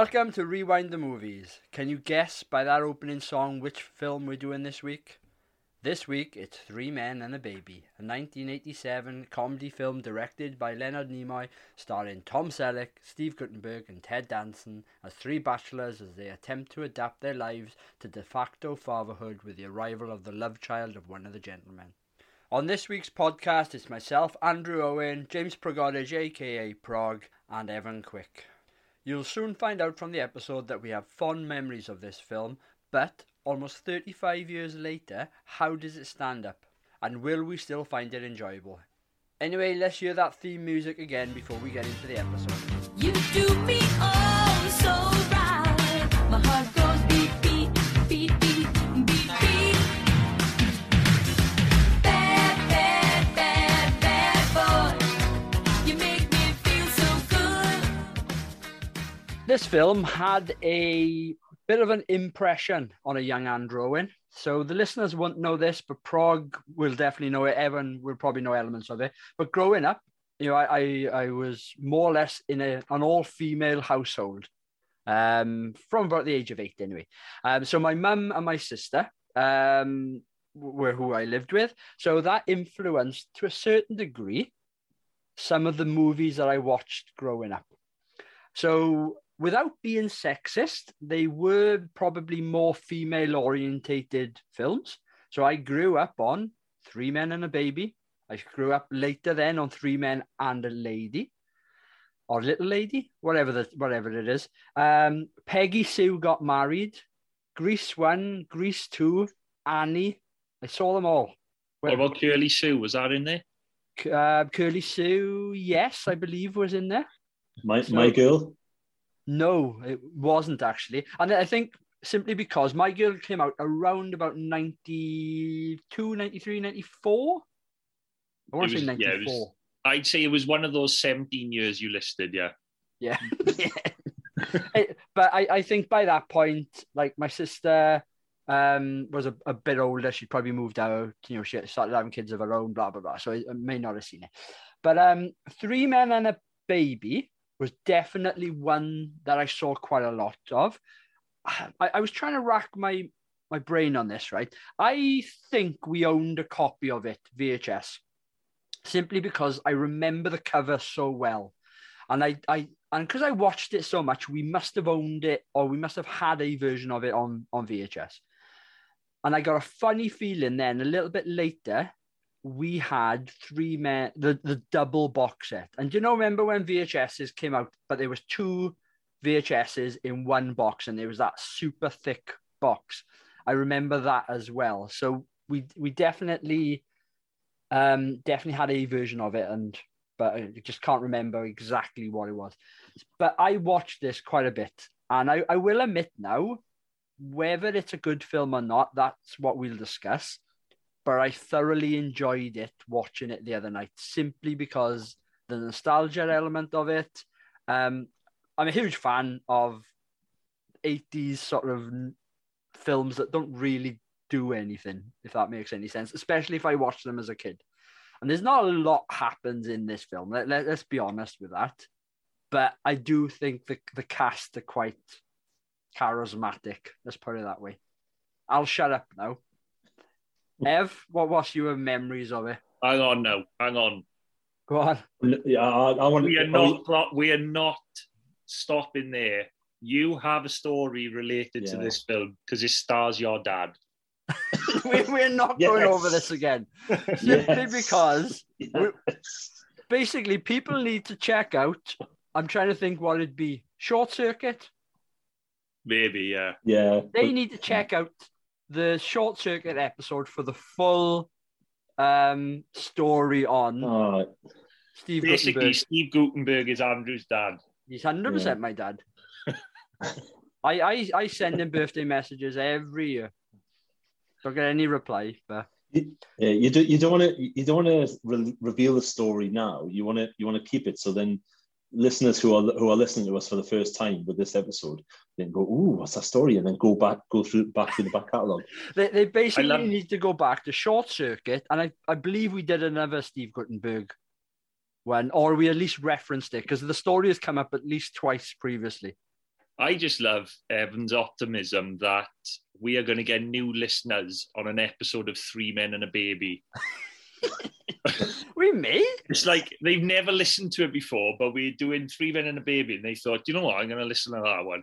Welcome to Rewind the Movies. Can you guess by that opening song which film we're doing this week? This week it's Three Men and a Baby, a 1987 comedy film directed by Leonard Nimoy, starring Tom Selleck, Steve Guttenberg, and Ted Danson as three bachelors as they attempt to adapt their lives to de facto fatherhood with the arrival of the love child of one of the gentlemen. On this week's podcast, it's myself, Andrew Owen, James Progodage, aka Prog, and Evan Quick. You'll soon find out from the episode that we have fond memories of this film, but almost 35 years later, how does it stand up? And will we still find it enjoyable? Anyway, let's hear that theme music again before we get into the episode. This film had a bit of an impression on a young Andrew Owen. So the listeners won't know this, but Prog will definitely know it. Evan will probably know elements of it. But growing up, you know, I I, I was more or less in a, an all female household, um, from about the age of eight anyway. Um, so my mum and my sister, um, were who I lived with. So that influenced to a certain degree some of the movies that I watched growing up. So without being sexist, they were probably more female orientated films. So I grew up on Three Men and a Baby. I grew up later then on Three Men and a Lady. Or Little Lady, whatever the whatever it is. Um, Peggy Sue got married. Grease one, Grease two, Annie. I saw them all. What about Curly Sue? Was that in there? Uh, Curly Sue, yes, I believe was in there. My So- my girl. No, it wasn't actually. And I think simply because my girl came out around about 92, 93, 94. I want to say was- yeah, 94. it was- I'd say it was one of those 17 years you listed, yeah. Yeah. It- but I, I think by that point, like my sister um, was a, a bit older. She'd probably moved out, you know, she started having kids of her own, blah, blah, blah. So I, I may not have seen it. But um, Three Men and a Baby was definitely one that I saw quite a lot of. I, I was trying to rack my my brain on this, right? I think we owned a copy of it, VHS, simply because I remember the cover so well. And I, I and because I watched it so much, we must have owned it or we must have had a version of it on, on VHS. And I got a funny feeling then a little bit later, we had three men, the, the double box set. And do you know, remember when VHSs came out, but there was two VHSs in one box and there was that super thick box. I remember that as well. So we we definitely um definitely had a version of it and but I just can't remember exactly what it was. But I watched this quite a bit, and I, I will admit now, whether it's a good film or not, that's what we'll discuss. But I thoroughly enjoyed it watching it the other night, simply because the nostalgia element of it. Um, I'm a huge fan of 80s sort of films that don't really do anything, if that makes any sense, especially if I watched them as a kid. And there's not a lot happens in this film. Let, let, us be honest with that. But I do think the, the cast are quite charismatic. Let's put it that way. I'll shut up now. Ev, what was your memories of it? Hang on now, hang on. Go on. Yeah, I, I want. We are not, we are not stopping there. You have a story related to this film because it stars your dad. we, we're not going Yes. over this again. Simply Yes. because basically people need to check out. I'm trying to think what it'd be. Short circuit. Maybe, yeah. Yeah. They need to check out the short circuit episode for the full um story on Oh, Steve Basically, Guttenberg. Steve Guttenberg is Andrew's dad. He's hundred percent my dad. I, I I send him birthday messages every year. Don't get any reply, but yeah, you do. You don't want to. You don't want to re- reveal the story now. You want to. You want to keep it so then listeners who are who are listening to us for the first time with this episode then go, "Ooh, what's that story?" and then go back, go through back through the back catalogue. they, they basically love- need to go back to short circuit, and I, I believe we did another Steve Guttenberg one, or we at least referenced it because the story has come up at least twice previously. I just love Evan's optimism that we are going to get new listeners on an episode of Three Men and a Baby. We may. It's like they've never listened to it before, but we're doing Three Men and a Baby, and they thought, you know what, I'm going to listen to that one.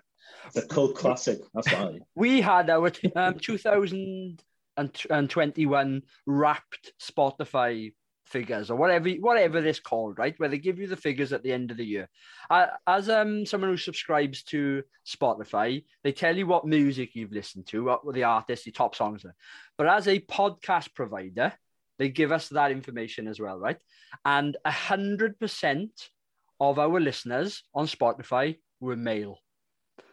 The cult classic. That's why. We had our um, 2021 wrapped Spotify figures or whatever whatever this called, right? Where they give you the figures at the end of the year. Uh, as um someone who subscribes to Spotify, they tell you what music you've listened to, what were the artists, the top songs are. But as a podcast provider, they give us that information as well, right? And a hundred percent of our listeners on Spotify were male.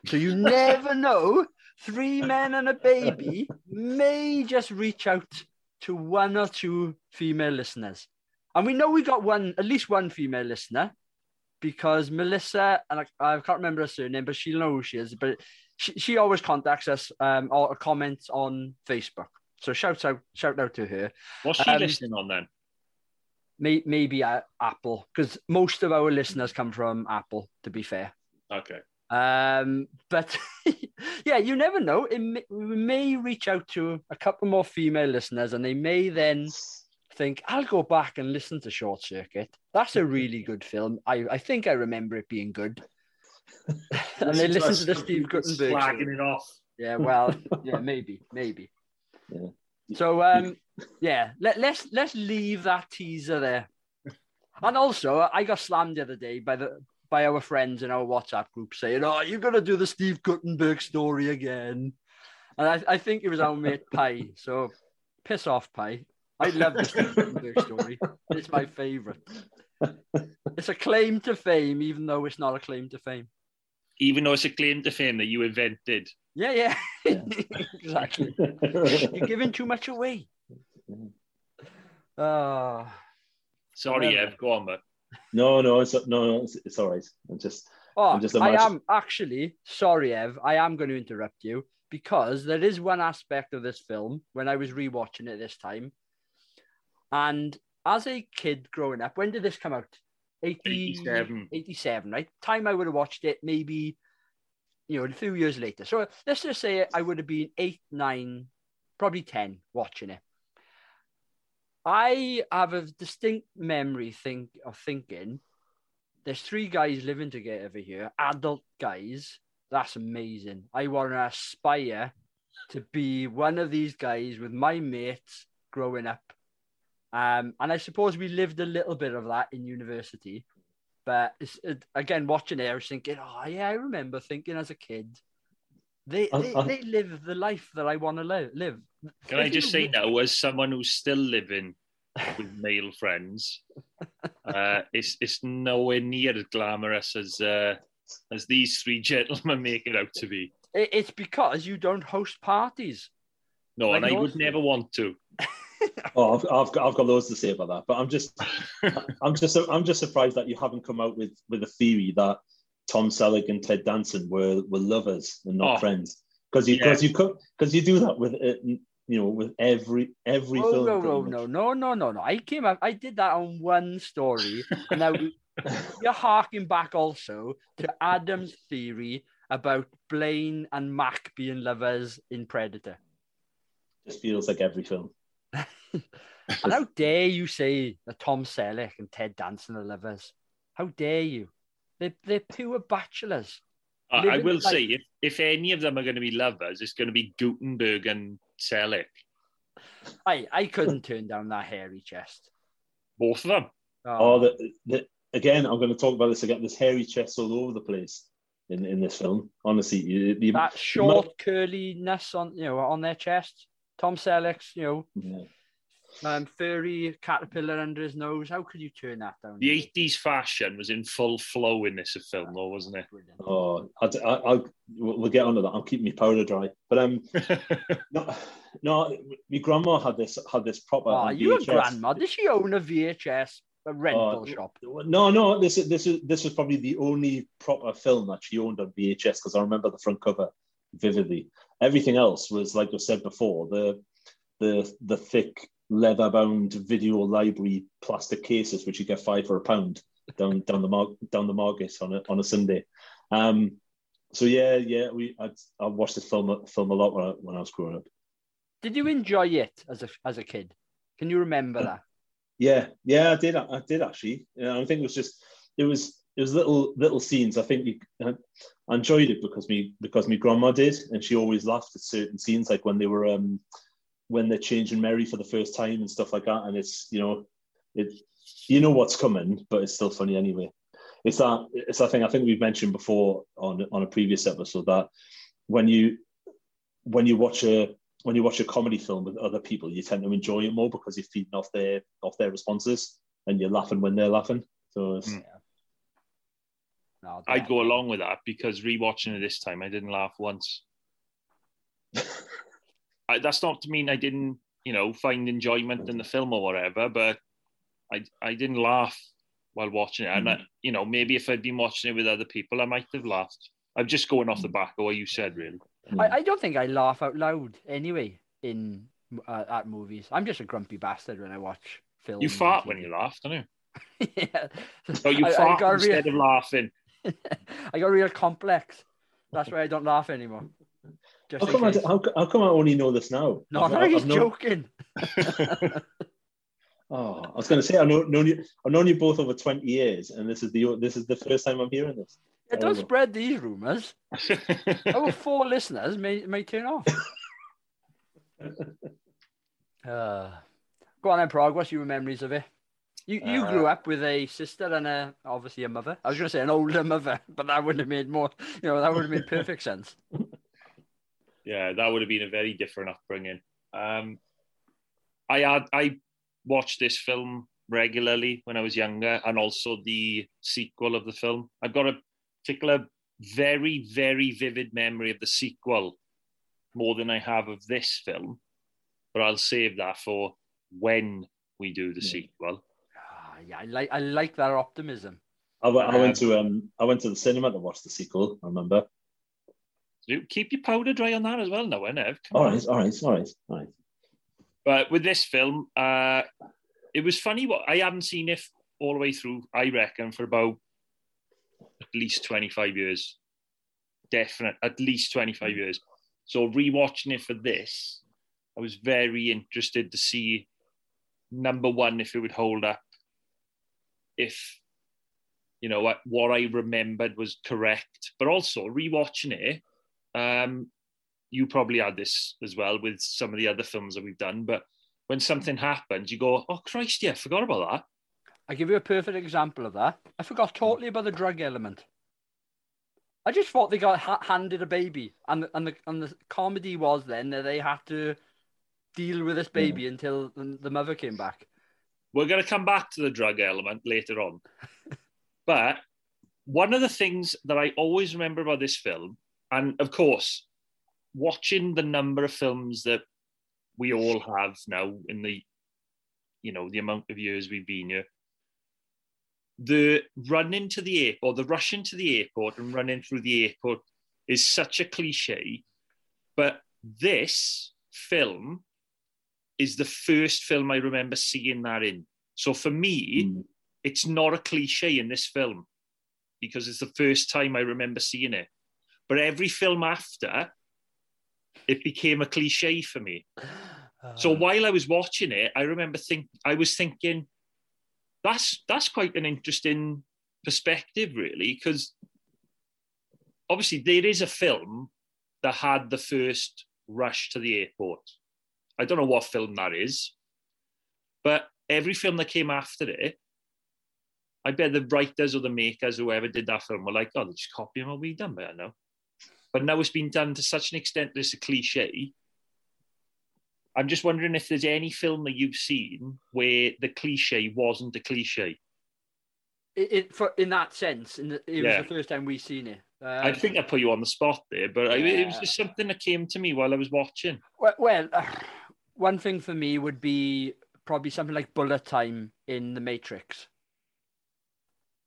So you never know. Three men and a baby may just reach out to one or two female listeners. And we know we got one, at least one female listener, because Melissa, and I, I can't remember her surname, but she'll know who she is. But she, she always contacts us um, or comments on Facebook. So shout out, shout out to her. What's she Um, listening on then? May, maybe uh, Apple, because most of our listeners come from Apple. To be fair, Okay. Um, but yeah, you never know. It may, we may reach out to a couple more female listeners, and they may then think, "I'll go back and listen to Short Circuit. That's a really good film. I, I think I remember it being good." and they listen to the Steve Guttenberg. show. Flagging it off. Yeah, well, yeah, maybe, maybe. Yeah. So um, yeah, let, let's let's leave that teaser there. And also, I got slammed the other day by the by our friends in our WhatsApp group saying, "Oh, you're gonna do the Steve Guttenberg story again," and I, I think it was our mate Pi. So piss off, Pi. I love the Steve Guttenberg story. It's my favorite. It's a claim to fame, even though it's not a claim to fame. Even though it's a claim to fame that you invented. Yeah, yeah, Yeah. exactly. You're giving too much away. Oh, Sorry, Ev, go on, but no, no, it's no, no, it's, it's all right. I'm just oh I'm just I am actually sorry, Ev. I am going to interrupt you because there is one aspect of this film when I was rewatching it this time, and as a kid growing up, when did this come out? 80, 87. 87, right? Time I would have watched it, maybe, you know, a few years later. So let's just say I would have been eight, nine, probably 10 watching it. I have a distinct memory think of thinking there's three guys living together here, adult guys. That's amazing. I want to aspire to be one of these guys with my mates growing up. Um, and I suppose we lived a little bit of that in university. But it's, it, again, watching it, I was thinking, oh, yeah, I remember thinking as a kid, they, I- they, I- they live the life that I want to live. live. can I just say now, as someone who's still living with male friends, uh, it's it's nowhere near as glamorous as uh, as these three gentlemen make it out to be. It, it's because you don't host parties. No, Like and I would do. never want to. oh, I've, I've got I've got loads to say about that, but I'm just I'm just I'm just surprised that you haven't come out with with a theory that Tom Selleck and Ted Danson were were lovers and not Oh. friends because you Yeah. because you could because you do that with uh, you know with every every Oh, film. no, no, no, no, no, no, no. I came up, I did that on one story. And now you're harking back also to Adam's theory about Blaine and Mac being lovers in Predator. Just feels like every film. And how dare you say that Tom Selleck and Ted Danson are lovers? How dare you? They're, they're pure bachelors. I, I will life. say, if, if any of them are going to be lovers, it's going to be Guttenberg and Selleck. I, I couldn't turn down that hairy chest. Both of them. Oh, oh the, the, again, I'm going to talk about this again. There's hairy chests all over the place in, in this film. Honestly, you, you, that short curliness on you know on their chest. Tom Selleck's, you know, yeah. um, furry caterpillar under his nose. How could you turn that down? The 80s fashion was in full flow in this film, though, wasn't Brilliant. Oh, I, I, I'll, we'll we'll get onto that. I'm keeping my powder dry. But um, it? no, no, my grandma had this had this proper. Oh, you a grandma? Did she own a VHS a rental Oh, shop? No, no, this is this is this was probably the only proper film that she owned on VHS because I remember the front cover vividly. Everything else was like I said before, the the the thick leather bound video library plastic cases which you get five for a pound down down the mar- down the market on a on a Sunday. Um, so yeah, yeah, we I, I watched the film film a lot when I, when I was growing up. Did you enjoy it as a as a kid? Can you remember that? Yeah, yeah, I did. I did actually. Yeah, I think it was just it was it was little little scenes. I think you, I, enjoyed it because me because my grandma did, and she always laughed at certain scenes, like when they were um when they're changing Mary for the first time and stuff like that. And it's you know it you know what's coming, but it's still funny anyway. It's that it's that thing I think we've mentioned before on on a previous episode that when you when you watch a when you watch a comedy film with other people, you tend to enjoy it more because you're feeding off their off their responses and you're laughing when they're laughing. So it's, Mm. No, I'd go along with that because rewatching it this time, I didn't laugh once. I, that's not to mean I didn't, you know, find enjoyment in the film or whatever, but I I didn't laugh while watching it. And I, you know, maybe if I'd been watching it with other people, I might have laughed. I'm just going off the back of what you said, really. I, I don't think I laugh out loud anyway in uh, at movies. I'm just a grumpy bastard when I watch films. You fart when you laugh, don't you? yeah. No, you I- I fart a instead real- of laughing. I got real complex. That's why I don't laugh anymore. Just how come, I, how, how come I only know this now? No, I've- I'm I've known- joking. Oh, I was going to say I've known, you. I've known you both over twenty years, and this is the this is the first time I'm hearing this. Yeah, don't spread these rumours. Our four listeners may, may turn off. uh, go on then, Prog. What's your memories of it? You you Uh, grew up with a sister and a obviously a mother. I was going to say an older mother, but that wouldn't have made more. You know, that would have made perfect sense. yeah, that would have been a very different upbringing. Um, I had I watched this film regularly when I was younger, and also the sequel of the film. I've got a particular, very very vivid memory of the sequel more than I have of this film, but I'll save that for when we do the Yeah. sequel. Ah, yeah, I like I like that optimism. I, went- I went to um I went to the cinema to watch the sequel. I remember. So keep your powder dry on that as well, no, Ev. Come All on. right, all right, all right, all right. But with this film, uh, it was funny. What I haven't seen it all the way through. I reckon for about at least twenty five years, definite at least twenty five years. So rewatching it for this, I was very interested to see number one if it would hold up, if you know what what I remembered was correct, but also rewatching it. Um, you probably had this as well with some of the other films that we've done, but when something happens, you go, "Oh Christ, yeah, forgot about that." I give you a perfect example of that. I forgot totally about the drug element. I just thought they got ha- handed a baby, and the, and the and the comedy was then that they had to deal with this baby until the, the mother came back. We're going to come back to the drug element later on, but one of the things that I always remember about this film, and of course, watching the number of films that we all have now in the, you know, the amount of years we've been here. The run into the airport, the rush into the airport and running through the airport is such a cliche, but this film is the first film I remember seeing that in. So for me, Mm. it's not a cliche in this film because it's the first time I remember seeing it. But every film after, it became a cliche for me. So Uh, while I was watching it, I remember think I was thinking, that's that's quite an interesting perspective, really, because obviously there is a film that had the first rush to the airport. I don't know what film that is, but every film that came after it, I bet the writers or the makers, whoever did that film, were like, oh, they're just copying what we've done better now. But now it's been done to such an extent that it's a cliche. I'm just wondering if there's any film that you've seen where the cliche wasn't a cliche. it, it for in that sense, in the, it Yeah. was the first time we've seen it. Uh, I think I put you on the spot there, but I, it was just something that came to me while I was watching. Well, well one thing for me would be probably something like Bullet Time in The Matrix.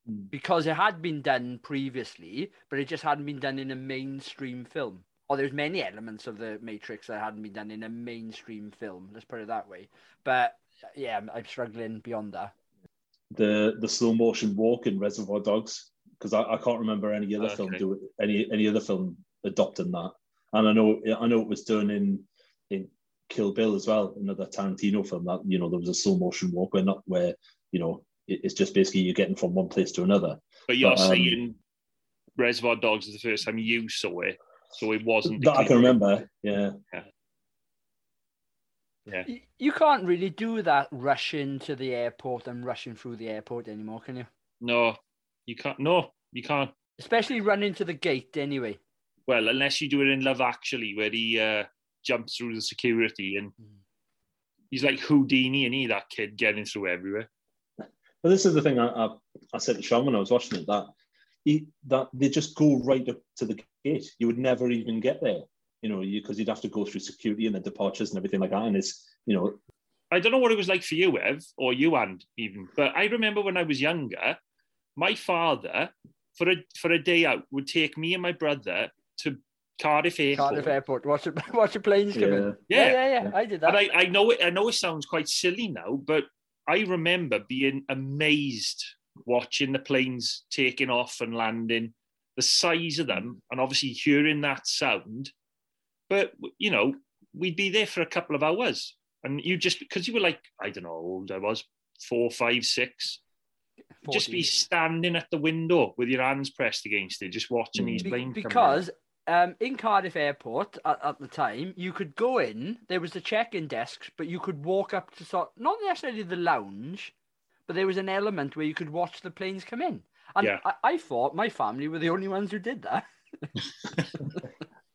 Mm. Because it had been done previously, but it just hadn't been done in a mainstream film. Or there's many elements of The Matrix that hadn't been done in a mainstream film. Let's put it that way. But yeah, I'm, I'm struggling beyond that. The the slow motion walk in Reservoir Dogs because I, I can't remember any other film Okay. do any any other film adopting that. And I know I know it was done in in Kill Bill as well, another Tarantino film that you know there was a slow motion walk where not where you know it- it's just basically you're getting from one place to another. But you're But, um, saying Reservoir Dogs is the first time you saw it, so it wasn't. That I can remember. Yeah, You, you can't really do that rushing to the airport and rushing through the airport anymore, can you? No, you can't. No, you can't. Especially running to the gate anyway. Well, unless you do it in Love Actually, where he uh, jumps through the security and Mm. he's like Houdini, and he that kid getting through everywhere. but this is the thing I, I, I said to Sean when I was watching it that he, that they just go right up to the gate. You would never even get there, you know, because you'd have to go through security and the departures and everything like that. And it's you know I don't know what it was like for you, Ev, or you and even, but I remember when I was younger, my father for a for a day out would take me and my brother to Cardiff Airport. Cardiff Airport. Watch the watch the planes come in. Yeah. yeah, yeah, yeah. I did that. And I, I know it I know it sounds quite silly now, but I remember being amazed watching the planes taking off and landing, the size of them, and obviously hearing that sound. But you know, we'd be there for a couple of hours, and you just because you were like, I don't know how old I was, four, five, six. Just be standing at the window with your hands pressed against it, just watching Mm. these Be- planes. come because um, in Cardiff Airport at, at the time, you could go in. There was the check-in desks, but you could walk up to sort not necessarily the lounge, but there was an element where you could watch the planes come in. And Yeah. I, I thought my family were the only ones who did that.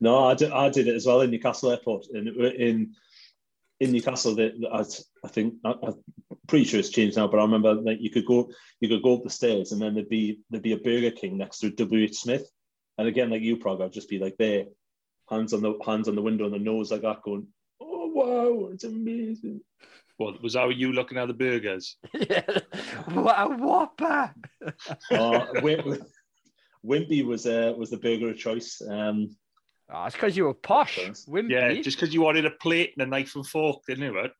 No, I did, I did it as well in Newcastle Airport. In in in Newcastle, that I, I think I, I'm pretty sure it's changed now, but I remember that you could go you could go up the stairs and then there'd be there'd be a Burger King next to W. H. Smith, and again like you, Prog, I'd just be like there, hands on the hands on the window and the nose like that, going, "Oh wow, it's amazing." Well, was that you looking at the burgers? yeah. What a whopper! Uh, Wim- Wimpy was uh, was the burger of choice. Um, Oh, it's because you were posh, Thanks. wimpy. Yeah, just because you wanted a plate and a knife and fork, didn't you? Right?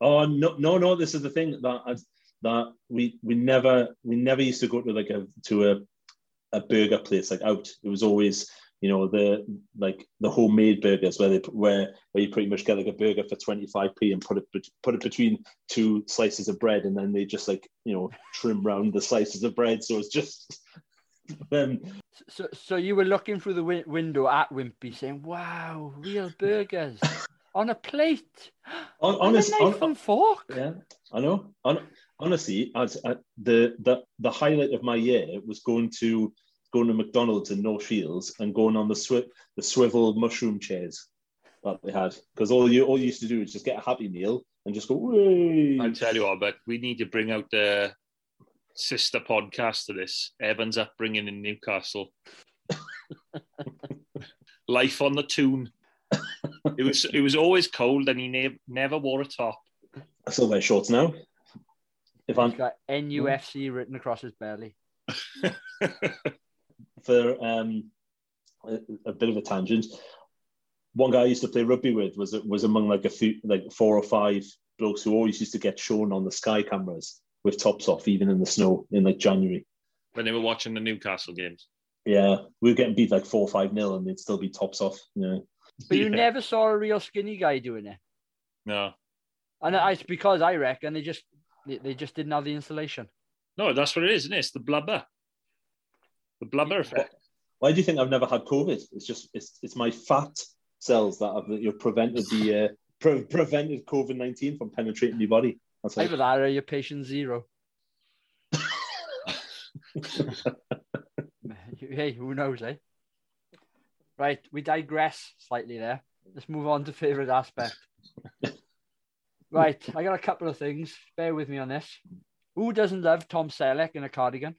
Oh no, no, no! This is the thing that I, that we we never we never used to go to like a to a a burger place like out. It was always you know the like the homemade burgers where they where where you pretty much get like a burger for twenty five p and put it put it between two slices of bread and then they just like you know trim round the slices of bread so it's just um, So, so you were looking through the wi- window at Wimpy, saying, "Wow, real burgers on a plate, on a knife hon- and fork." Yeah, I know. Hon- honestly, as uh, the the the highlight of my year was going to going to McDonald's in North Shields and going on the swi- the swivel mushroom chairs that they had because all you all you used to do is just get a Happy Meal and just go. Way. I tell you what, but we need to bring out the sister podcast to this. Evan's upbringing in Newcastle. Life on the tune. It was it was always cold, and he ne- never wore a top. I still wear shorts now. If He's I'm got NUFC written across his belly. for um, a, a bit of a tangent, one guy I used to play rugby with was was among like a few like four or five blokes who always used to get shown on the sky cameras with tops off, even in the snow in like January. when they were watching the Newcastle games. Yeah, we were getting beat like four or five nil, and they'd still be tops off. Yeah, But you Yeah. never saw a real skinny guy doing it, No, and I- it's because I reckon they just they, they just didn't have the insulation. no, that's what it is, isn't it? It's the blubber, the blubber effect. why do you think I've never had COVID? It's just it's it's my fat cells that have you know, prevented the uh, pre- prevented COVID nineteen from penetrating your body. That's Either like, that or you're patient zero. hey, who knows, eh? Right, we digress slightly there. Let's move on to favorite aspect. right, I got a couple of things. Bear with me on this. Who doesn't love Tom Selleck in a cardigan?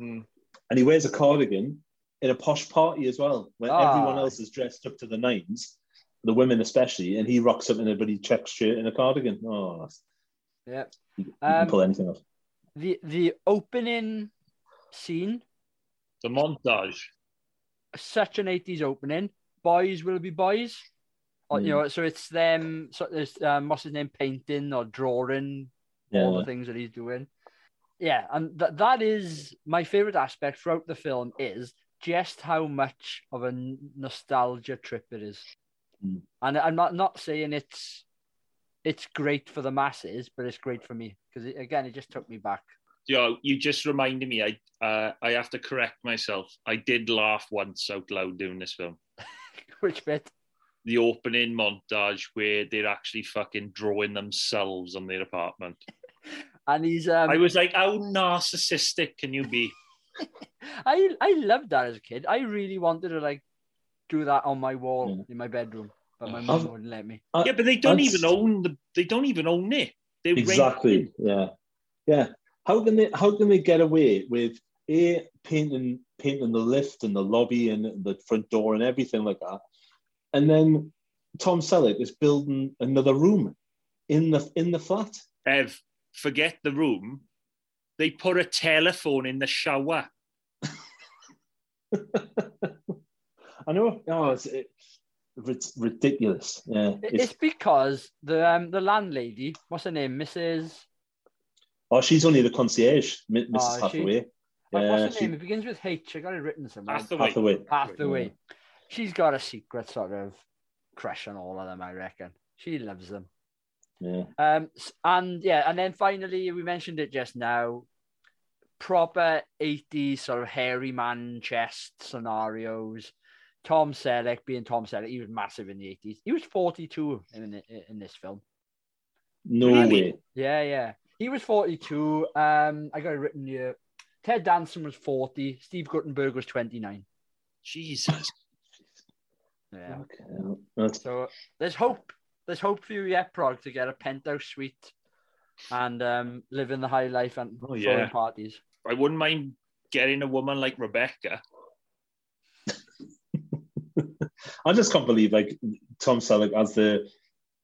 Mm. And he wears a cardigan in a posh party as well, when Ah. everyone else is dressed up to the nines, the women especially, and he rocks up in a bloody check shirt and a cardigan. Oh, that's- Yeah. you, you Um, can pull anything off. The the opening scene, The montage. such an 80s opening. Boys will be boys. Or, You Mm. know, so it's them. So there's um, what's his name, painting or drawing all the things that he's doing. Yeah, and th- that is my favorite aspect throughout the film is just how much of a nostalgia trip it is. Mm. And I'm not not saying it's it's great for the masses, but it's great for me because again, it just took me back. You you just reminded me. I uh, I have to correct myself. I did laugh once out loud doing this film. Which bit? The opening montage where they're actually fucking drawing themselves on their apartment. And he's um, I was like, how narcissistic can you be? I I loved that as a kid. I really wanted to like do that on my wall in my bedroom, but my mum wouldn't let me. I- Yeah, but they don't That's- even own the. They don't even own it. They rent exactly. it. Yeah, yeah. How can they? How can they get away with a painting, painting the lift and the lobby and the front door and everything like that, and then Tom Selleck is building another room in the in the flat. Ev, forget the room. They put a telephone in the shower. I know. Oh, it's, it, it's ridiculous. Yeah. It's, It's because the um the landlady, what's her name, Mrs. oh, she's only the concierge, Mi- Mrs. Oh, is she? Hathaway. Yeah, what's her she- name? It begins with H. I got it written somewhere. Hathaway. Hathaway. Hathaway. She's got a secret sort of crush on all of them, I reckon. She loves them. Yeah. Um, and yeah, and then finally, we mentioned it just now. Proper 80s sort of hairy man chest scenarios. Tom Selleck being Tom Selleck, he was massive in the 80s. He was 42 in, in, in this film. No Really? way. Yeah, yeah. He was 42. Um, I got it written here. Ted Danson was 40. Steve Guttenberg was 29. Jesus. Yeah. Okay. That's- So there's hope. There's hope for you yet, Prog, to get a penthouse suite and um, live in the high life and Oh, throwing yeah. parties. I wouldn't mind getting a woman like Rebecca. I just can't believe like Tom Selleck as the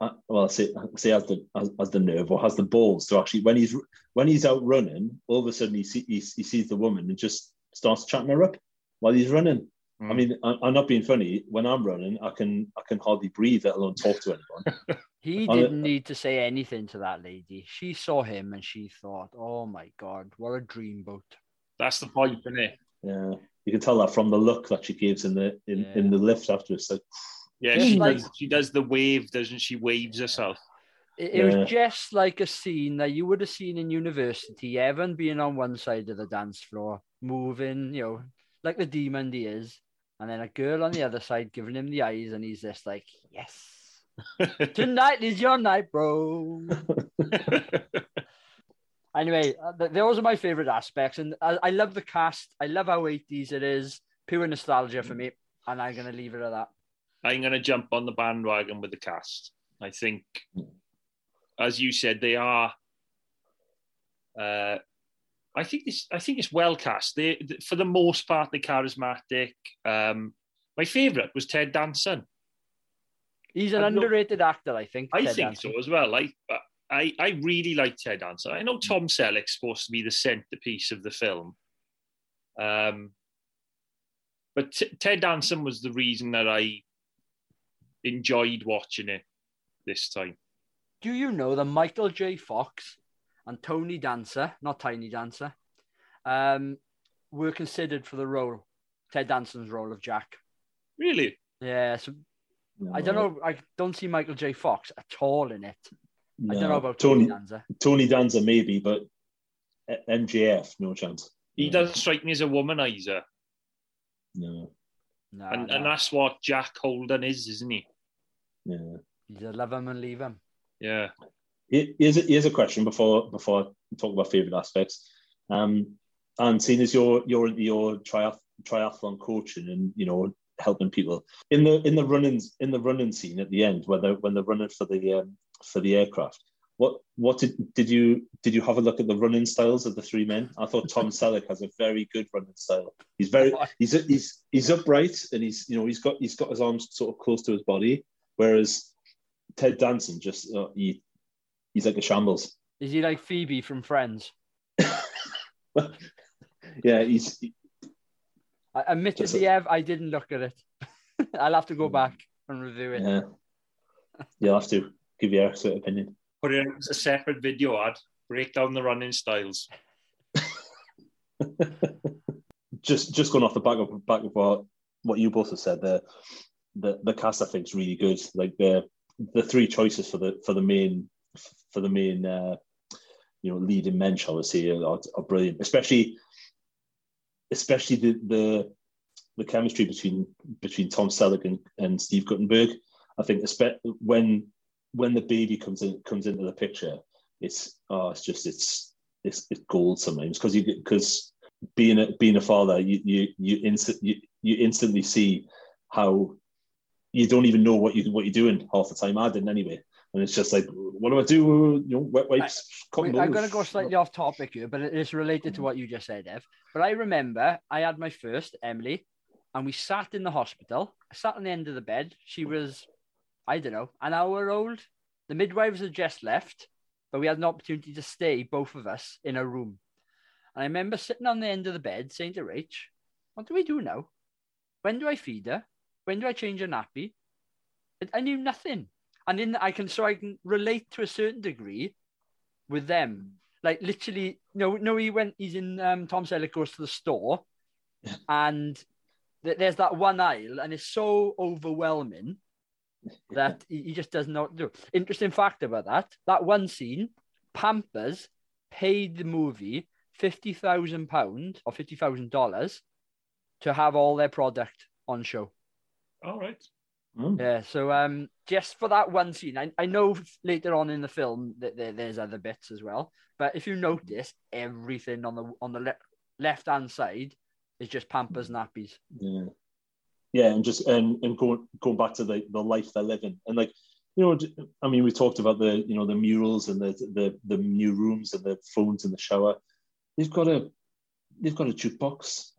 uh, well, say say has the has, has the nerve or has the balls to actually when he's when he's out running, all of a sudden he, see, he, he sees the woman and just starts chatting her up while he's running. I Mm. mean, I, I'm not being funny. When I'm running, I can I can hardly breathe, let alone talk to anyone. He Oh, didn't yeah. need to say anything to that lady. She saw him and she thought, "Oh my god, what a dreamboat!" That's the point, isn't it? Yeah, you can tell that from the look that she gives in the in, in the lift after. It's like Yeah, she, like- does, she does the wave, doesn't she? Waves herself. It, it Yeah. was just like a scene that you would have seen in university. Evan being on one side of the dance floor, moving, you know, like the demon he is, and then a girl on the other side giving him the eyes, and he's just like, "Yes, tonight is your night, bro." anyway, uh, th- those are my favorite aspects, and I, I love the cast. I love how 80s it is, pure nostalgia for me, and I'm gonna leave it at that. I'm going to jump on the bandwagon with the cast. I think, as you said, they are. Uh, I think this. I think it's well cast. They, for the most part, they're charismatic. Um, my favourite was Ted Danson. He's an I'm not- underrated actor, I think. I Ted think Danson. so as well. I, I, I really like Ted Danson. I know Tom Selleck's supposed to be the centerpiece of the film, um, but T- Ted Danson was the reason that I enjoyed watching it this time. Do you know that Michael J. Fox and Tony Dancer, not Tiny Dancer, um, were considered for the role, Ted Danson's role of Jack? Really? Yeah, so I don't know. I don't see Michael J. Fox at all in it. I don't know about Tony, Tony Dancer. Tony Danza maybe, but M- MJF no chance. He No. doesn't strike me as a womanizer, No, No, and, no. and that's what Jack Holden is, isn't he? yeah. He's a love him and leave him. Yeah. Here- Here's a, here's a question before before I talk about favorite aspects. Um, and seeing as you're you're your triath- triathlon coaching and you know helping people in the in the running in the running scene at the end when they're when they're running for the um, for the aircraft. What what did did you did you have a look at the running styles of the three men? I thought Tom Selleck has a very good running style. He's very he's he's he's upright and he's you know he's got he's got his arms sort of close to his body, whereas Ted Danson just uh, he he's like a shambles. Is he like Phoebe from Friends? yeah, he's I, admittedly, Ev, I didn't look at it. I'll have to go hmm. back and review it. yeah. You'll have to give your sort of opinion. Put it as a separate video ad. Break down the running styles. just just going off the back of back of what what you both have said, the the the cast I think is really good. Like the the three choices for the for the main for the main uh, you know leading men, shall we say, are, are brilliant. Especially especially the the the chemistry between between Tom Selleck and, and Steve Guttenberg. I think when when the baby comes in comes into the picture, it's oh, it's just it's it's, it's gold sometimes because you because being a being a father, you you you, instant, you you instantly see how you don't even know what you what you're doing half the time. I didn't anyway, and it's just like, what do I do? You know, wet wipes. Wait, I'm going to go slightly off topic here, but it is related to what you just said, Ev. But I remember I had my first, Emily, and we sat in the hospital. I sat on the end of the bed. She was, I don't know, an hour old. The midwives had just left, but we had an opportunity to stay, both of us, in a room. And I remember sitting on the end of the bed saying to Rach, What do we do now? When do I feed her? When do I change her nappy? I- I knew nothing. And in I can so I can relate to a certain degree with them. Like literally, no, no, he went. He's in. Um, Tom Selleck goes to the store, and th- there's that one aisle, and it's so overwhelming that he, he just does not do. Interesting fact about that: that one scene, Pampers paid the movie fifty thousand pound or fifty thousand dollars to have all their product on show. All right. Hmm. Yeah, so um, just for that one scene, I, I know later on in the film that there, there's other bits as well, but if you notice, everything on the on the le- left hand side is just Pampers nappies. Yeah, yeah, and just and and going going back to the the life they're living, and like you know, I mean, we talked about the you know the murals and the the the new rooms and the phones in the shower. They've got a they've got a jukebox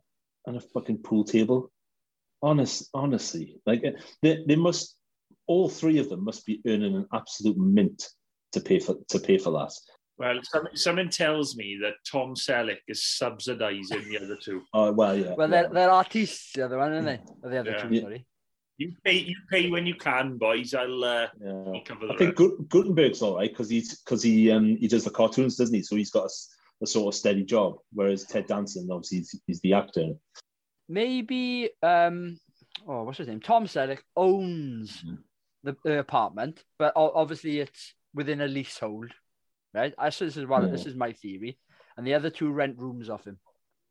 and a fucking pool table. Honest, honestly, like uh, they they must all three of them must be earning an absolute mint to pay for to pay for that. Well, some, someone tells me that Tom Selleck is subsidising the other two. Oh well, yeah. Well, yeah. they're, they're artists, the other one, aren't they? Or the other Yeah. two, Yeah. sorry. You pay, you pay when you can, boys. I'll, uh, yeah. I'll cover the I think rest. Gut- Guttenberg's all right because he's because he um he does the cartoons, doesn't he? So he's got a sort of steady job. Whereas Ted Danson, obviously, he's, he's the actor. Maybe um, oh, what's his name? Tom Selleck owns Mhm. the, the apartment, but obviously it's within a leasehold, right? I so this is what Yeah. this is my theory, and the other two rent rooms off him.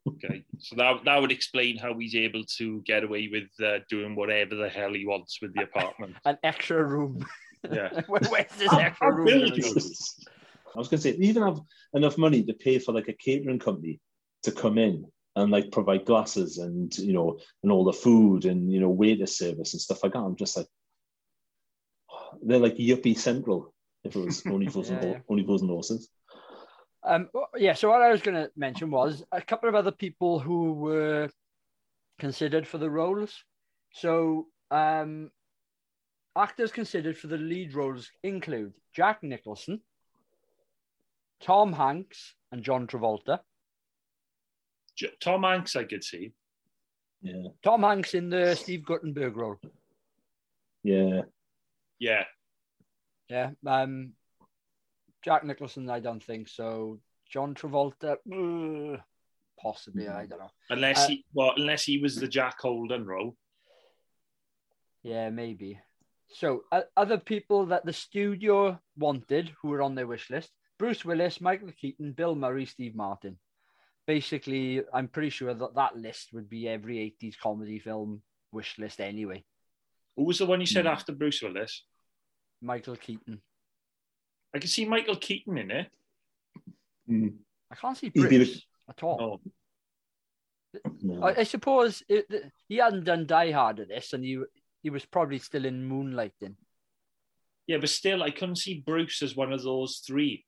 Okay, so that that would explain how he's able to get away with uh, doing whatever the hell he wants with the apartment. An extra room. Yeah. Where- Where's this extra room? big gonna is go? it? I was going to say, they even have enough money to pay for like a catering company to come in and like provide glasses and you know and all the food and you know waiter service and stuff like that. I'm just like, they're like yuppie central. If it was only fools and Yeah, yeah. only fools and horses. Um, yeah. So what I was going to mention was a couple of other people who were considered for the roles. So um, actors considered for the lead roles include Jack Nicholson, Tom Hanks, and John Travolta. J- Tom Hanks, I could see. Yeah, Tom Hanks in the Steve Guttenberg role. yeah. Yeah, Yeah. Um, Jack Nicholson, I don't think so. John Travolta, uh, possibly. I don't know. unless Uh, he well, unless he was the Jack Holden role. Yeah, maybe. So, uh, other people that the studio wanted who were on their wish list Bruce Willis, Michael Keaton, Bill Murray, Steve Martin. Basically, I'm pretty sure that that list would be every 80s comedy film wish list anyway. Who was the one you said Hmm. after Bruce Willis? Michael Keaton. I can see Michael Keaton in it. Mm. I can't see He'd the- Bruce at all. Oh, No. I, I suppose it, th- he hadn't done Die Hard at this, and he he was probably still in Moonlighting. yeah, but still, I couldn't see Bruce as one of those three.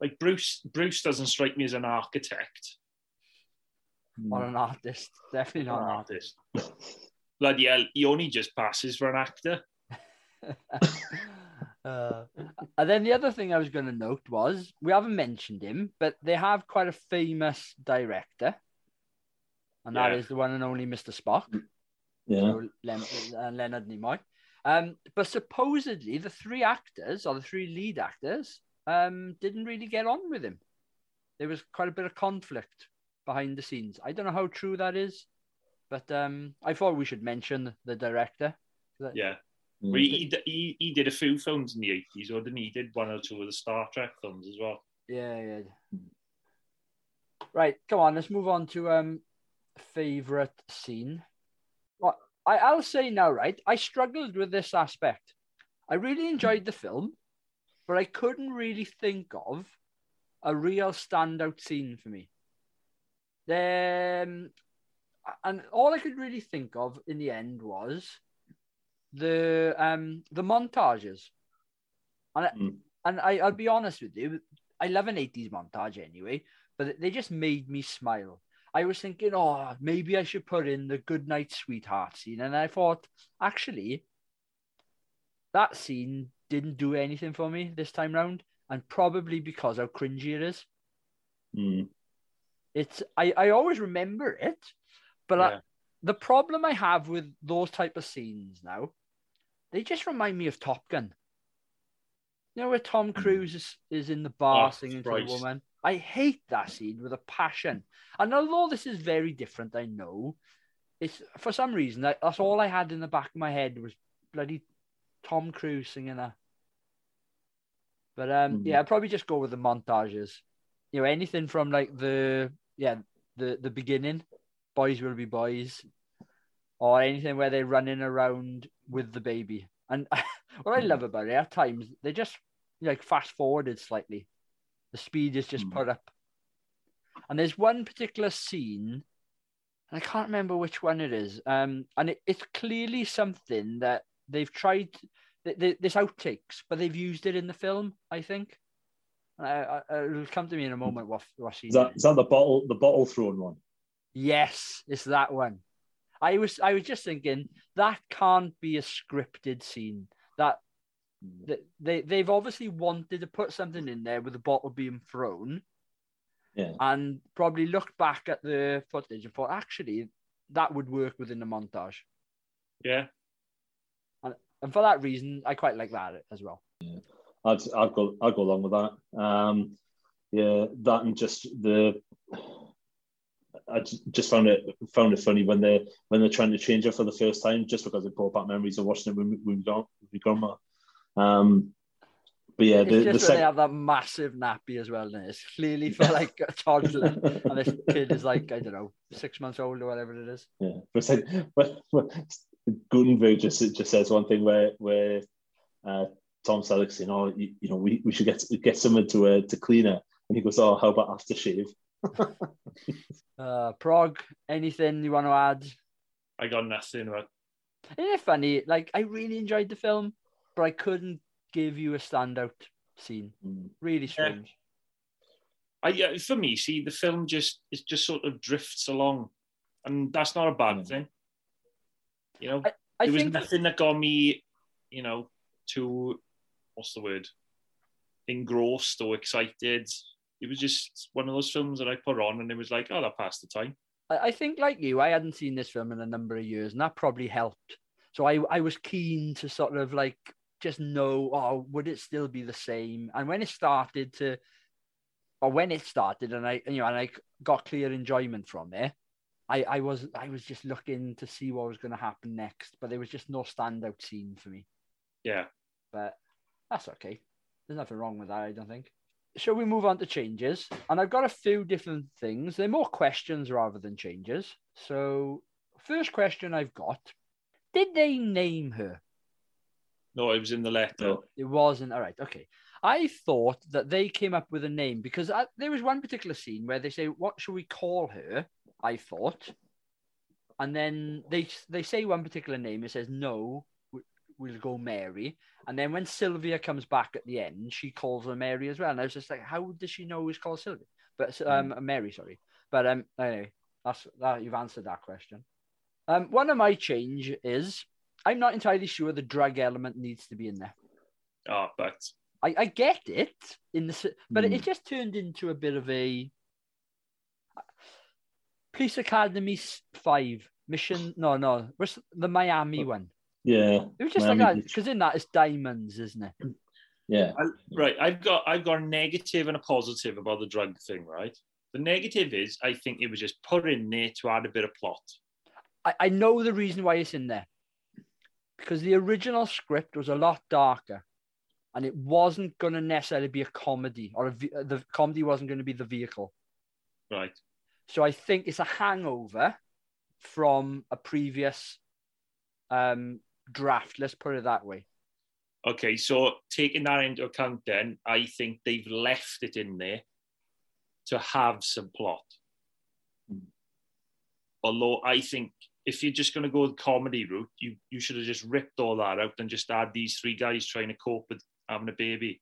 Like Bruce, Bruce doesn't strike me as an architect, Or an artist. Definitely not not an an artist. artist. Bloody hell, he only just passes for an actor. uh, and then the other thing I was going to note was we haven't mentioned him, but they have quite a famous director, and that Yeah. is the one and only Mr. Spock, yeah. so Len- uh, Leonard Nimoy. Um, but supposedly the three actors or the three lead actors um, didn't really get on with him. There was quite a bit of conflict behind the scenes. I don't know how true that is, but um, I thought we should mention the director. Yeah. Mm. Well, he, he, he did a few films in the 80s, or didn't he? He did one or two of the Star Trek films as well. Yeah, yeah. Right, come on, let's move on to um favorite scene. Well, I, I'll say now, right? I struggled with this aspect. I really enjoyed the film, but I couldn't really think of a real standout scene for me. Um, and all I could really think of in the end was the um the montages. And I, Mm. and I, I'll be honest with you, I love an 80s montage anyway, but they just made me smile. I was thinking, oh, maybe I should put in the good night sweetheart scene. And I thought, actually, that scene didn't do anything for me this time round. And probably because how cringy it is. Mm. It's I, I always remember it, but I, the problem I have with those type of scenes now, they just remind me of Top Gun. You know where Tom Cruise is, is in the bar Oh, singing to a woman. I hate that scene with a passion. And although this is very different, I know it's for some reason that, that's all I had in the back of my head was bloody Tom Cruise singing that. But um, Mhm. yeah, I'd probably just go with the montages. You know, anything from like the yeah the the beginning, boys will be boys, or anything where they're running around with the baby. And what I love about it at times they just like fast forwarded slightly. The speed is just Mhm. put up. And there's one particular scene, and I can't remember which one it is. Um, and it, it's clearly something that they've tried. th- th- This outtakes, but they've used it in the film. I think. I, I, it'll come to me in a moment. What what scene? Is that that the bottle the bottle thrown one? Yes, it's that one. I was I was just thinking that can't be a scripted scene. That mm. that they they've obviously wanted to put something in there with the bottle being thrown, Yeah. and probably looked back at the footage and thought actually that would work within the montage. Yeah. And for that reason, I quite like that as well. Yeah, I'd I'd go I'd go along with that. Um, yeah, that and just the I just found it found it funny when they when they're trying to change it for the first time, just because it brought back memories of watching it with, with, with grandma-. Um, but yeah, the, the when they have that massive nappy as well. And it's clearly for like a toddler, and this kid is like I don't know six months old or whatever it is. Yeah, for a second, but, but Guttenberg just just says one thing where where uh, Tom Selleck's saying, "Oh, you, you know, we, we should get get someone to uh, to clean her," and he goes, "Oh, how about aftershave?" Uh, Prog, anything you want to add? I got nothing. But Isn't it funny? Like, I really enjoyed the film, but I couldn't give you a standout scene. Mm. Really strange. I, yeah, for me, see, the film just it just sort of drifts along, and that's not a bad Mm. thing. You know, I there was nothing that got me, you know, too what's the word, engrossed or excited. It was just one of those films that I put on, and it was like, oh, that passed the time. I I think, like you, I hadn't seen this film in a number of years, and that probably helped. So I, I was keen to sort of like just know, oh, would it still be the same? And when it started to, or when it started, and I, you know, and I got clear enjoyment from it, I, I was, I was just looking to see what was going to happen next, but there was just no standout scene for me. Yeah, But that's okay. There's nothing wrong with that, I don't think. Shall we move on to changes? And I've got a few different things. They're more questions rather than changes. So, first question I've got Did they name her? no, it was in the letter. No. It wasn't. All right. Okay. I thought that they came up with a name because I, there was one particular scene where they say, What should we call her? I thought. And then they they say one particular name. It says, No, we- we'll go Mary. And then when Sylvia comes back at the end, she calls her Mary as well. And I was just like, How does she know who's called Sylvia? But um, Mary, sorry. But um, anyway, that's that. You've answered that question. Um, one of my change is I'm not entirely sure the drug element needs to be in there. Ah, but I, I get it in the, but Mm. it just turned into a bit of a Police Academy Five mission. No, no, what's the Miami one? Yeah, It was just Miami like that because in that it's diamonds, isn't it? yeah. right, I've got I've got a negative and a positive about the drug thing, right? The negative is, I think it was just put in there to add a bit of plot. I, I know the reason why it's in there because the original script was a lot darker and it wasn't going to necessarily be a comedy or a, the comedy wasn't going to be the vehicle. Right. So I think it's a hangover from a previous um, draft. Let's put it that way. Okay, so taking that into account, then I think they've left it in there to have some plot. Although I think if you're just going to go the comedy route, you you should have just ripped all that out and just add these three guys trying to cope with having a baby.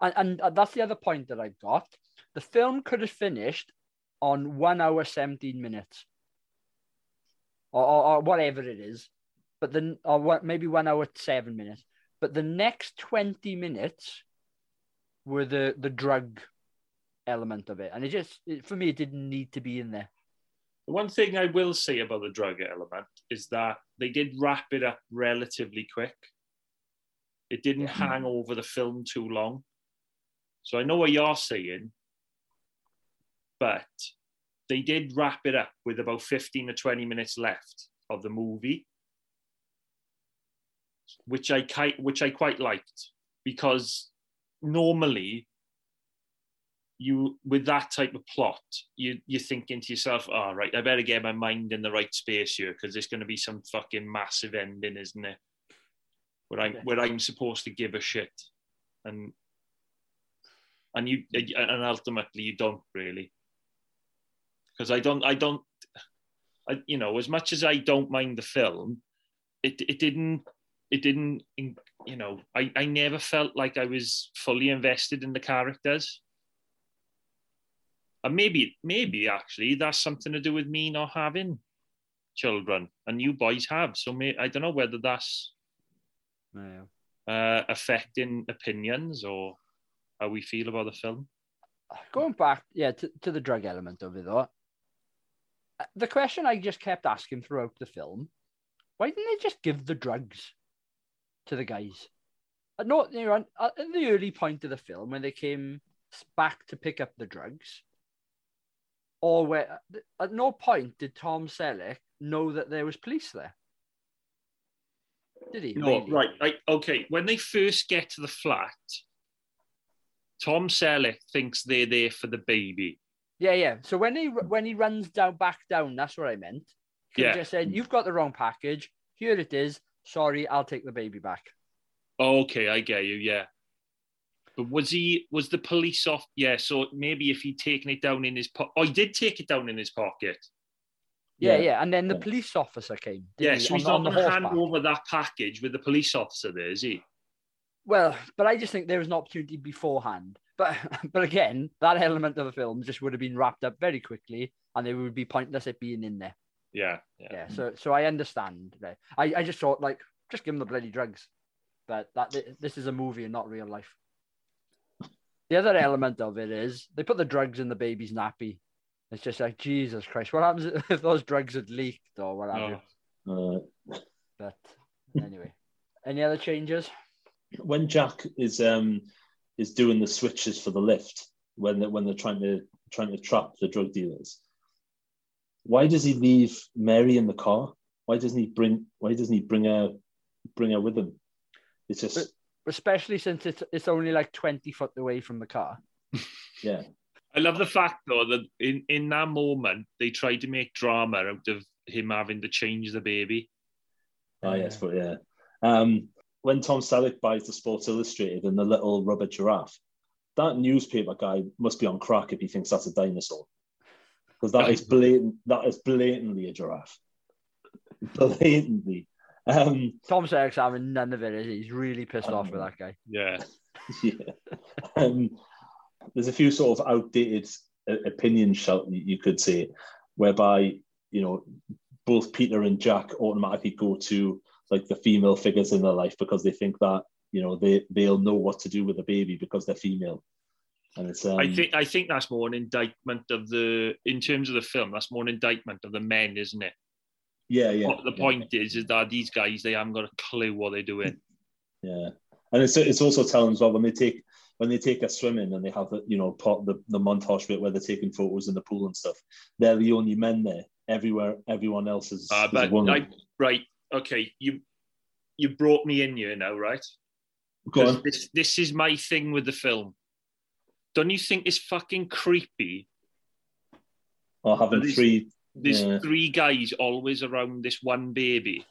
And, and that's the other point that I've got. The film could have finished on one hour, 17 minutes or, or, or whatever it is, but then, or what, maybe one hour, seven minutes. But the next 20 minutes were the, the drug element of it. And it just, it, for me, it didn't need to be in there. The one thing I will say about the drug element is that they did wrap it up relatively quick. It didn't Yeah. hang over the film too long. So I know what you're saying, but they did wrap it up with about 15 to 20 minutes left of the movie, which I quite, which I quite liked because normally you with that type of plot, you you're thinking to yourself, "All right, I better get my mind in the right space here because there's going to be some fucking massive ending, isn't it?" Where I'm Yeah. where I'm supposed to give a shit, and and you and ultimately you don't really, because I don't I don't, I, you know, as much as I don't mind the film, it it didn't it didn't you know I I never felt like I was fully invested in the characters. And maybe, maybe actually, that's something to do with me not having children, and you boys have. So may, I don't know whether that's Yeah. uh, affecting opinions or how we feel about the film. Going back, yeah, to, to the drug element of it, though, uh, the question I just kept asking throughout the film: Why didn't they just give the drugs to the guys? At no, you know, at the early point of the film when they came back to pick up the drugs, or where at no point did Tom Selleck know that there was police there. Did he? No, really? right. I, okay, when they first get to the flat, Tom Selleck thinks they're there for the baby. Yeah, yeah. So when he when he runs down back down, that's what I meant. Could Yeah. just said, "You've got the wrong package. Here it is. Sorry, I'll take the baby back." Okay, I get you. Yeah, but was he? Was the police off? Yeah. So maybe if he'd taken it down in his pocket, oh, he did take it down in his pocket. Yeah, Yeah. yeah. And then the police officer came. Yeah, he, so on he's the- not on the going to hand over that package with the police officer there, is he? Well, but I just think there was an opportunity beforehand. But but again, that element of the film just would have been wrapped up very quickly, and it would be pointless it being in there. Yeah, yeah. Yeah. So so I understand. I I just thought like just give them the bloody drugs, but that this is a movie and not real life. The other element of it is they put the drugs in the baby's nappy. It's just like Jesus Christ, what happens if those drugs had leaked or what have you? Uh, But anyway, any other changes? when Jack is um is doing the switches for the lift when they when they're trying to trying to trap the drug dealers, why does he leave Mary in the car? Why doesn't he bring Why doesn't he bring her bring her with him? It's just Especially since it's it's only like twenty foot away from the car. yeah I love the fact though that in, in that moment they tried to make drama out of him having to change the baby. oh yes but yeah um when Tom Selleck buys the Sports Illustrated and the little rubber giraffe, that newspaper guy must be on crack if he thinks that's a dinosaur because that is blatant that is blatantly a giraffe blatantly um Tom Selleck's having none of it. Is he? He's really pissed off with that guy. Yeah. yeah. Um, there's a few sort of outdated uh, opinions, shall you could say, whereby you know both Peter and Jack automatically go to like the female figures in their life because they think that you know they they'll know what to do with a baby because they're female, and it's um, I think I think that's more an indictment of the in terms of the film, that's more an indictment of the men, isn't it? yeah yeah What the yeah, point is is that these guys they haven't got a clue what they're doing. yeah, and it's it's also telling as well when they take when they take us swimming and they have the you know part the, the montage bit where they're taking photos in the pool and stuff. They're the only men there. Everywhere, everyone else is, Uh, is but woman. I, right, okay, you you brought me in here now, right? Go 'Cause on. This, this is my thing with the film. Don't you think it's fucking creepy? Or having There's- three. There's Yeah. three guys always around this one baby.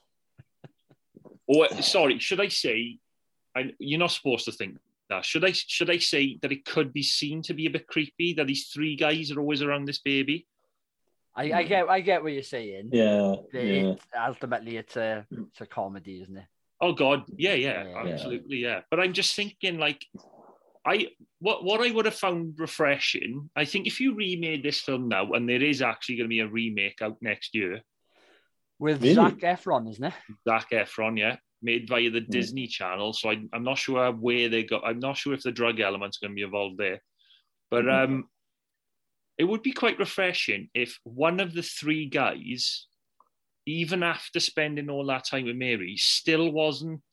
Or sorry, should I say? I, you're not supposed to think that. Should I? Should I say that it could be seen to be a bit creepy that these three guys are always around this baby? I, I get I get what you're saying. Yeah, It- yeah. it- ultimately, it's a it's a comedy, isn't it? Oh God, yeah, yeah, Yeah. absolutely, yeah. But I'm just thinking, like, I what what I would have found refreshing. I think if you remade this film now, and there is actually going to be a remake out next year, With Really? Zac Efron, isn't it? Zac Efron, yeah, made via the Mm. Disney Channel. So I, I'm not sure where they got. I'm not sure if the drug element's going to be involved there, but Mhm. um, it would be quite refreshing if one of the three guys, even after spending all that time with Mary, still wasn't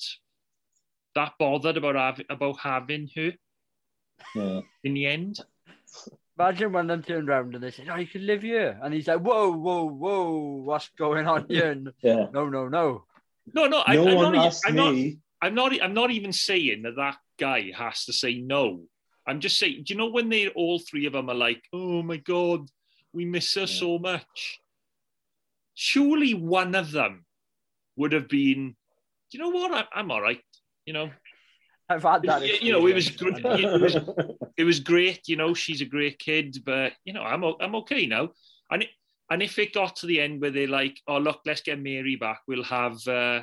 that bothered about having about having her yeah. in the end. Imagine when them turned around and they said, "Oh, you can live here," and he's like, "Whoa, whoa, whoa, what's going on here?" Yeah. no, no, no. No, no, I, no I'm, one not, asked I'm not. me. I'm not. I'm not even saying that that guy has to say no. I'm just saying. Do you know when they all three of them are like, "Oh my god, we miss her Yeah. so much." Surely one of them would have been. Do you know what? I, I'm all right. You know, I've had that. You- you know, it was experience. it was- it was great. You know, she's a great kid, but you know, I'm o- I'm okay now. And it, and if it got to the end where they're like, "Oh look, let's get Mary back. We'll have uh,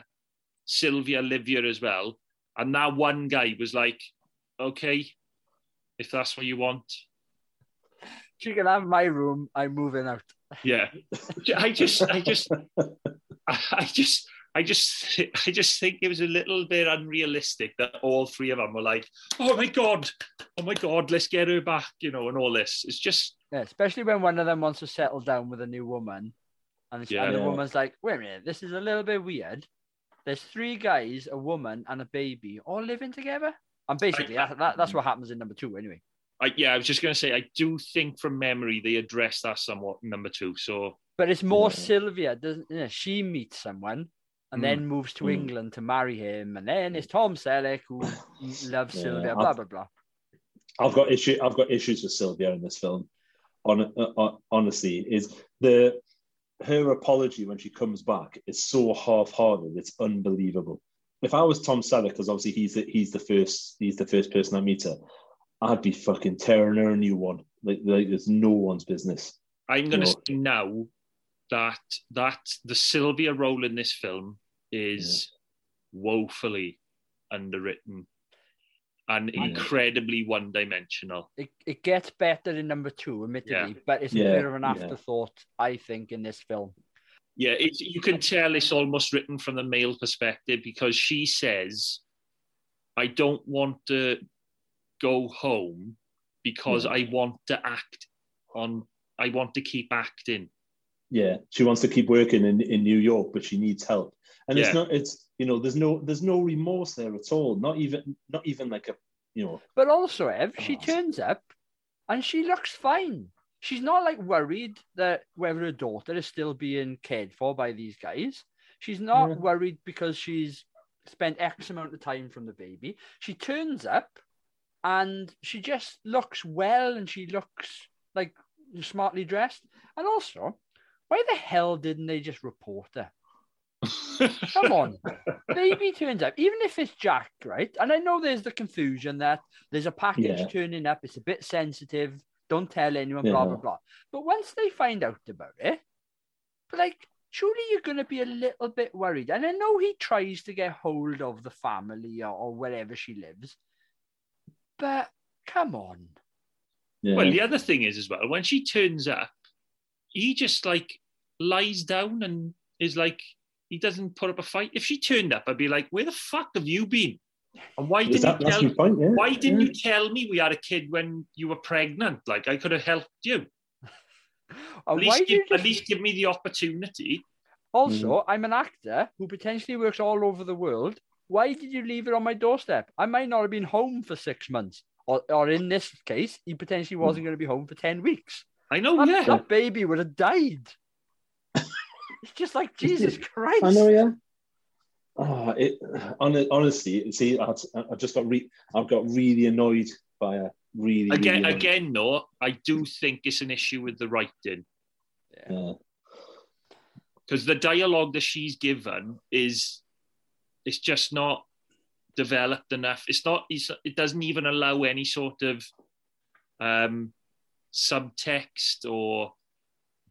Sylvia here as well," and that one guy was like, "Okay, if that's what you want." She can have my room. I'm moving out. Yeah, I just, I just, I just, I just, I just think it was a little bit unrealistic that all three of them were like, "Oh my god, oh my god, let's get her back," you know, and all this. It's just, Yeah, especially when one of them wants to settle down with a new woman, and, Yeah. and the Yeah. woman's like, "Wait a minute, this is a little bit weird. There's three guys, a woman, and a baby all living together." And basically, that, that, that's what happens in number two, anyway. I, yeah, I was just going to say, I do think from memory they address that somewhat in number two. So But it's more Yeah. Sylvia, doesn't you know, she meets someone and Mm. then moves to Mm. England to marry him, and then it's Tom Selleck who loves Yeah, Sylvia, I've- blah blah blah. I've got issue. I've got issues with Sylvia in this film. On, uh, honestly, is the her apology when she comes back is so half-hearted. It's unbelievable. If I was Tom Selleck, because obviously he's the, he's the first he's the first person I meet her, I'd be fucking tearing her a new one. Like, like there's no one's business. I'm going to No. say now that that the Sylvia role in this film is woefully underwritten and Yeah. incredibly one-dimensional. It, it gets better in number two, admittedly, but it's a bit of an yeah. afterthought, I think, in this film. Yeah, it's, you can tell it's almost written from the male perspective because she says, "I don't want to go home because Yeah. I want to act on. I want to keep acting." Yeah, she wants to keep working in, in New York, but she needs help. And Yeah. it's not. It's you know, there's no there's no remorse there at all. Not even not even like a you know. But also, Ev, she Oh. turns up and she looks fine. She's not like worried that whether her daughter is still being cared for by these guys. She's not Yeah. worried because she's spent X amount of time from the baby. She turns up and she just looks well and she looks like smartly dressed. And also, why the hell didn't they just report her? Come on. Baby turns up, even if it's Jack, right? And I know there's the confusion that there's a package Yeah. turning up, it's a bit sensitive, don't tell anyone, blah, blah, blah. But once they find out about it, like, surely you're going to be a little bit worried. And I know he tries to get hold of the family or, or wherever she lives, but come on. Yeah. Well, the other thing is as well, when she turns up, he just like lies down and is like, he doesn't put up a fight. If she turned up, I'd be like, where the fuck have you been? And why didn't that, you tell point. Yeah. why didn't yeah. you tell me we had a kid when you were pregnant? Like I could have helped you. At least, give, you just... at least give me the opportunity. Also, Mm. I'm an actor who potentially works all over the world. Why did you leave it on my doorstep? I might not have been home for six months. or, or in this case, he potentially wasn't going to be home for 10 weeks. I know, that, yeah. that baby would have died. It's just like, Jesus Christ. I know, yeah. Oh, it hon- honestly, see, I, I just got re- I've got really annoyed by it. Really, Again, really again, though, I do think it's an issue with the writing Yeah. because the dialogue that she's given is it's just not developed enough. It's not. It's, it doesn't even allow any sort of um, subtext or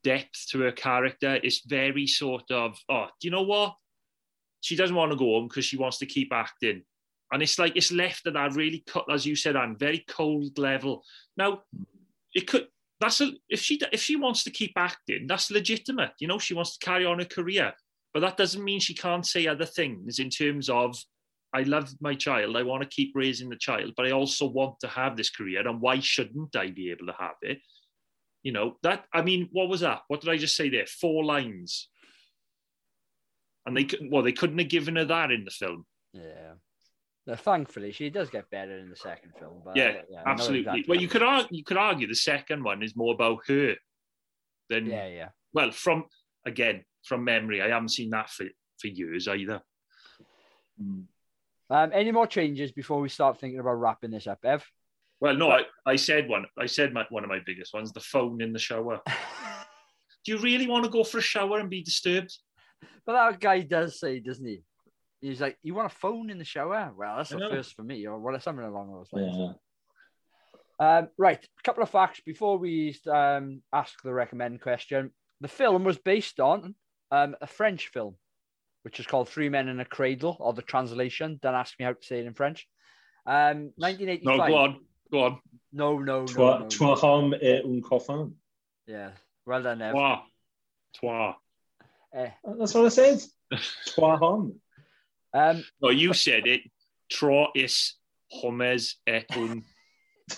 depth to her character. It's very sort of, oh, do you know what? She doesn't want to go home because she wants to keep acting. And it's like it's left at that really cut, as you said, Anne, very cold level. Now, it could that's a if she if she wants to keep acting, that's legitimate. You know, she wants to carry on her career. But that doesn't mean she can't say other things in terms of I love my child, I want to keep raising the child, but I also want to have this career, and why shouldn't I be able to have it? You know, that I mean, what was that? What did I just say there? Four lines. And they couldn't, well, they couldn't have given her that in the film. Yeah. Now, thankfully, she does get better in the second film. But yeah, know absolutely. exactly Well, you could argue, you could argue the second one is more about her than Yeah, yeah. well, from again from memory. I haven't seen that for for years either. Mm. Um, any more changes before we start thinking about wrapping this up, Ev? Well, no, I, I said one. I said my, one of my biggest ones: the phone in the shower. Do you really want to go for a shower and be disturbed? But that guy does say, doesn't he? He's like, "You want a phone in the shower?" Well, that's I a know. first for me, or what? Something along those lines. Yeah. Um, right, a couple of facts before we um, ask the recommend question. The film was based on um, a French film, which is called Three Men in a Cradle, or the translation. Don't ask me how to say it in French. Um, 1985. No, go on, go on. No, no, no, Trois, no, trois hommes et un coffin. Yeah, well done, Ev. Toi, toi. Eh, That's what I said. Trois hommes. um, No, you said it. Trois hommes et un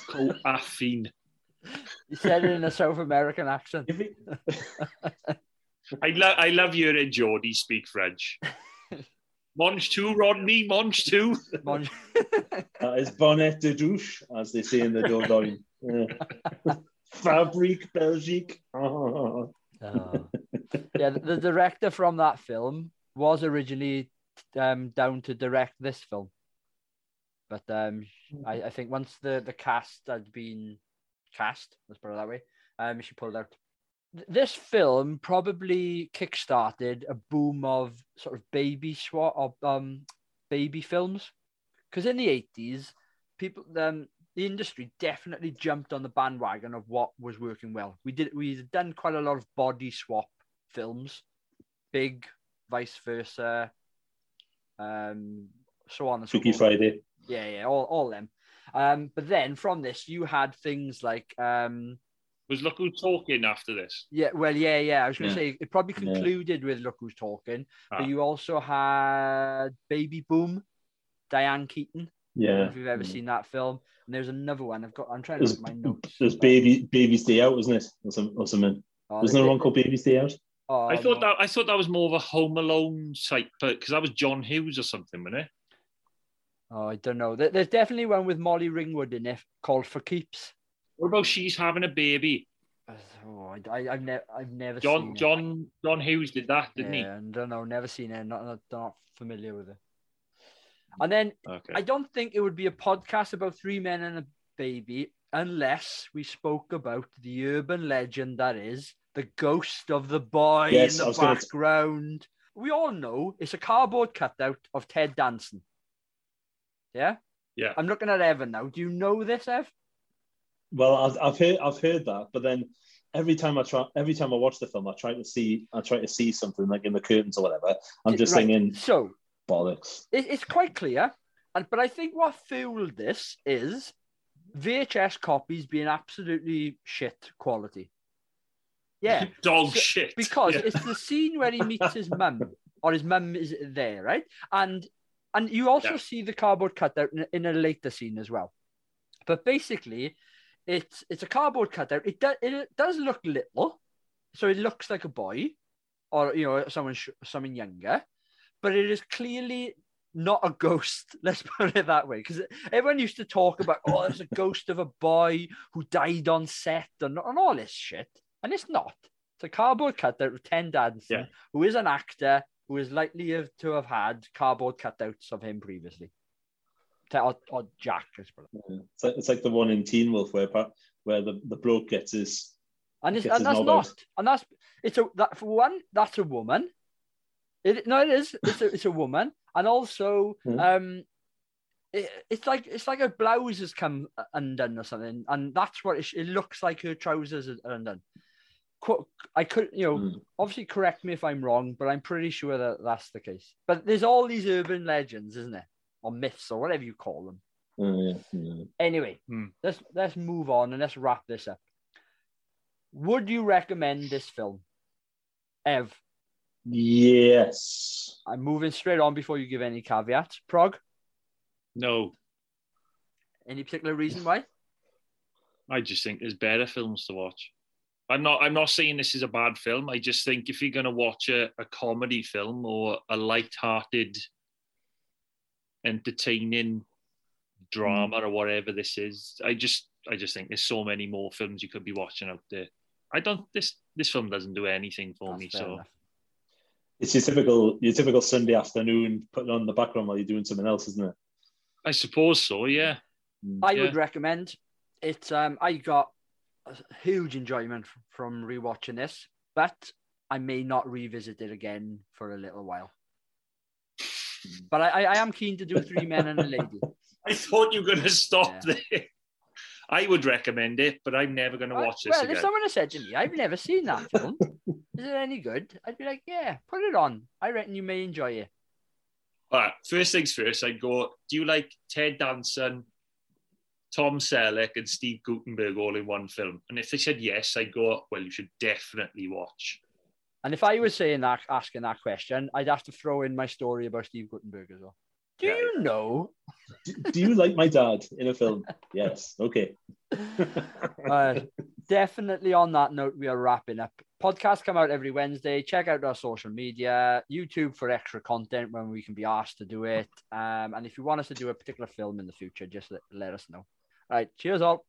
coaffin. you said it in a South American accent. I love, I love hearing Geordie speak French. Mange tout, Rodney. Mange tout. Mon- that is bonnet de douche, as they say in the Dordogne. Yeah. Fabrique Belgique. Oh. yeah, the, the director from that film was originally um, down to direct this film, but um, I, I think once the, the cast had been cast, let's put it that way, um, she pulled out. Th- This film probably kickstarted a boom of sort of baby swat of um baby films, because in the eighties, people um the industry definitely jumped on the bandwagon of what was working well. We did we've done quite a lot of body swap films, big, vice versa, um, so on and so Freaky forth. Friday. Yeah, yeah, all all them. Um, but then from this, you had things like um, Was look who's talking after this. yeah, well, yeah, yeah. I was going to Yeah. say it probably Yeah. concluded with Look Who's Talking, Ah. but you also had Baby Boom, Diane Keaton. I don't know Yeah. if you've ever Mm. seen that film. And there's another one. I've got. I'm trying to There's, look at my notes. there's baby Baby's Day Out, isn't it? Or, some, or something. Oh, Isn't there one called Baby's Day Out? Oh, I thought no. that I thought that was more of a Home Alone type, because that was John Hughes or something, wasn't it? Oh, I don't know. There's definitely one with Molly Ringwald in it called For Keeps. What about she's having a baby? Oh, I, I, I've never, I've never John seen it. John John Hughes did that, didn't he? yeah, I don't know. Never seen it. Not, not, not familiar with it. And then? Okay. I don't think it would be a podcast about three men and a baby unless we spoke about the urban legend that is the ghost of the boy Yes, in the was gonna- background. We all know it's a cardboard cutout of Ted Danson. Yeah? Yeah. I'm looking at Evan now. Do you know this, Ev? Well, I've, I've heard I've heard that, but then every time I try, every time I watch the film, I try to see I try to see something like in the curtains or whatever. I'm just Right, thinking So bollocks. it, it's quite clear. And but I think what fueled this is VHS copies being absolutely shit quality. Yeah. Dog So- shit. because Yeah. it's the scene where he meets his mum or his mum is there right and and you also Yeah. see the cardboard cutout in, in a later scene as well but basically it's it's a cardboard cutout it does it does look little so it looks like a boy or you know someone sh- someone younger but it is clearly not a ghost. Let's put it that way, because everyone used to talk about, oh, there's a ghost of a boy who died on set and, and all this shit, and it's not. It's a cardboard cutout of Ted Danson, Yeah. who is an actor who is likely to have had cardboard cutouts of him previously. Or, or Jack, suppose. It's like, it's like the one in Teen Wolf where where the, the bloke gets his And, it's, and that's not. out. And that's it's a that for one, that's a woman. It no, it is. It's a it's a woman, and also Hmm. um, it, it's like it's like her blouse has come undone or something, and that's what it, it looks like. Her trousers are undone. I could, you know, Hmm. obviously correct me if I'm wrong, but I'm pretty sure that that's the case. But there's all these urban legends, isn't there, or myths or whatever you call them. Yeah, yeah. Anyway, Hmm. let's let's move on and let's wrap this up. Would you recommend this film? Ev, Yes. I'm moving straight on before you give any caveats. Prog, No, any particular reason why? I just think there's better films to watch. I'm not. I'm not saying this is a bad film. I just think if you're going to watch a, a comedy film or a light-hearted, entertaining drama or whatever this is, I just, I just think there's so many more films you could be watching out there. I don't. This this film doesn't do anything for That's me. So enough. It's your typical your typical Sunday afternoon putting on the background while you're doing something else, isn't it? I suppose so. Yeah. I Yeah. would recommend it. Um, I got a huge enjoyment from rewatching this, but I may not revisit it again for a little while. Mm-hmm. But I, I, I am keen to do Three Men and a Lady. I thought you were going to stop Yeah. there. I would recommend it, but I'm never going to watch this well, again. if someone had said to me, "I've never seen that film," is it any good? I'd be like, "Yeah, put it on. I reckon you may enjoy it." All right, first things first, I'd go, do you like Ted Danson, Tom Selleck, and Steve Guttenberg all in one film? And if they said yes, I'd go, well, you should definitely watch. And if I was saying that, asking that question, I'd have to throw in my story about Steve Guttenberg as well. Do Yeah, you know? Do, do you like my dad in a film? yes. Okay. Uh, definitely on that note, we are wrapping up. Podcasts come out every Wednesday. Check out our social media, YouTube for extra content when we can be asked to do it. Um, and if you want us to do a particular film in the future, just let, let us know. All right. Cheers, all.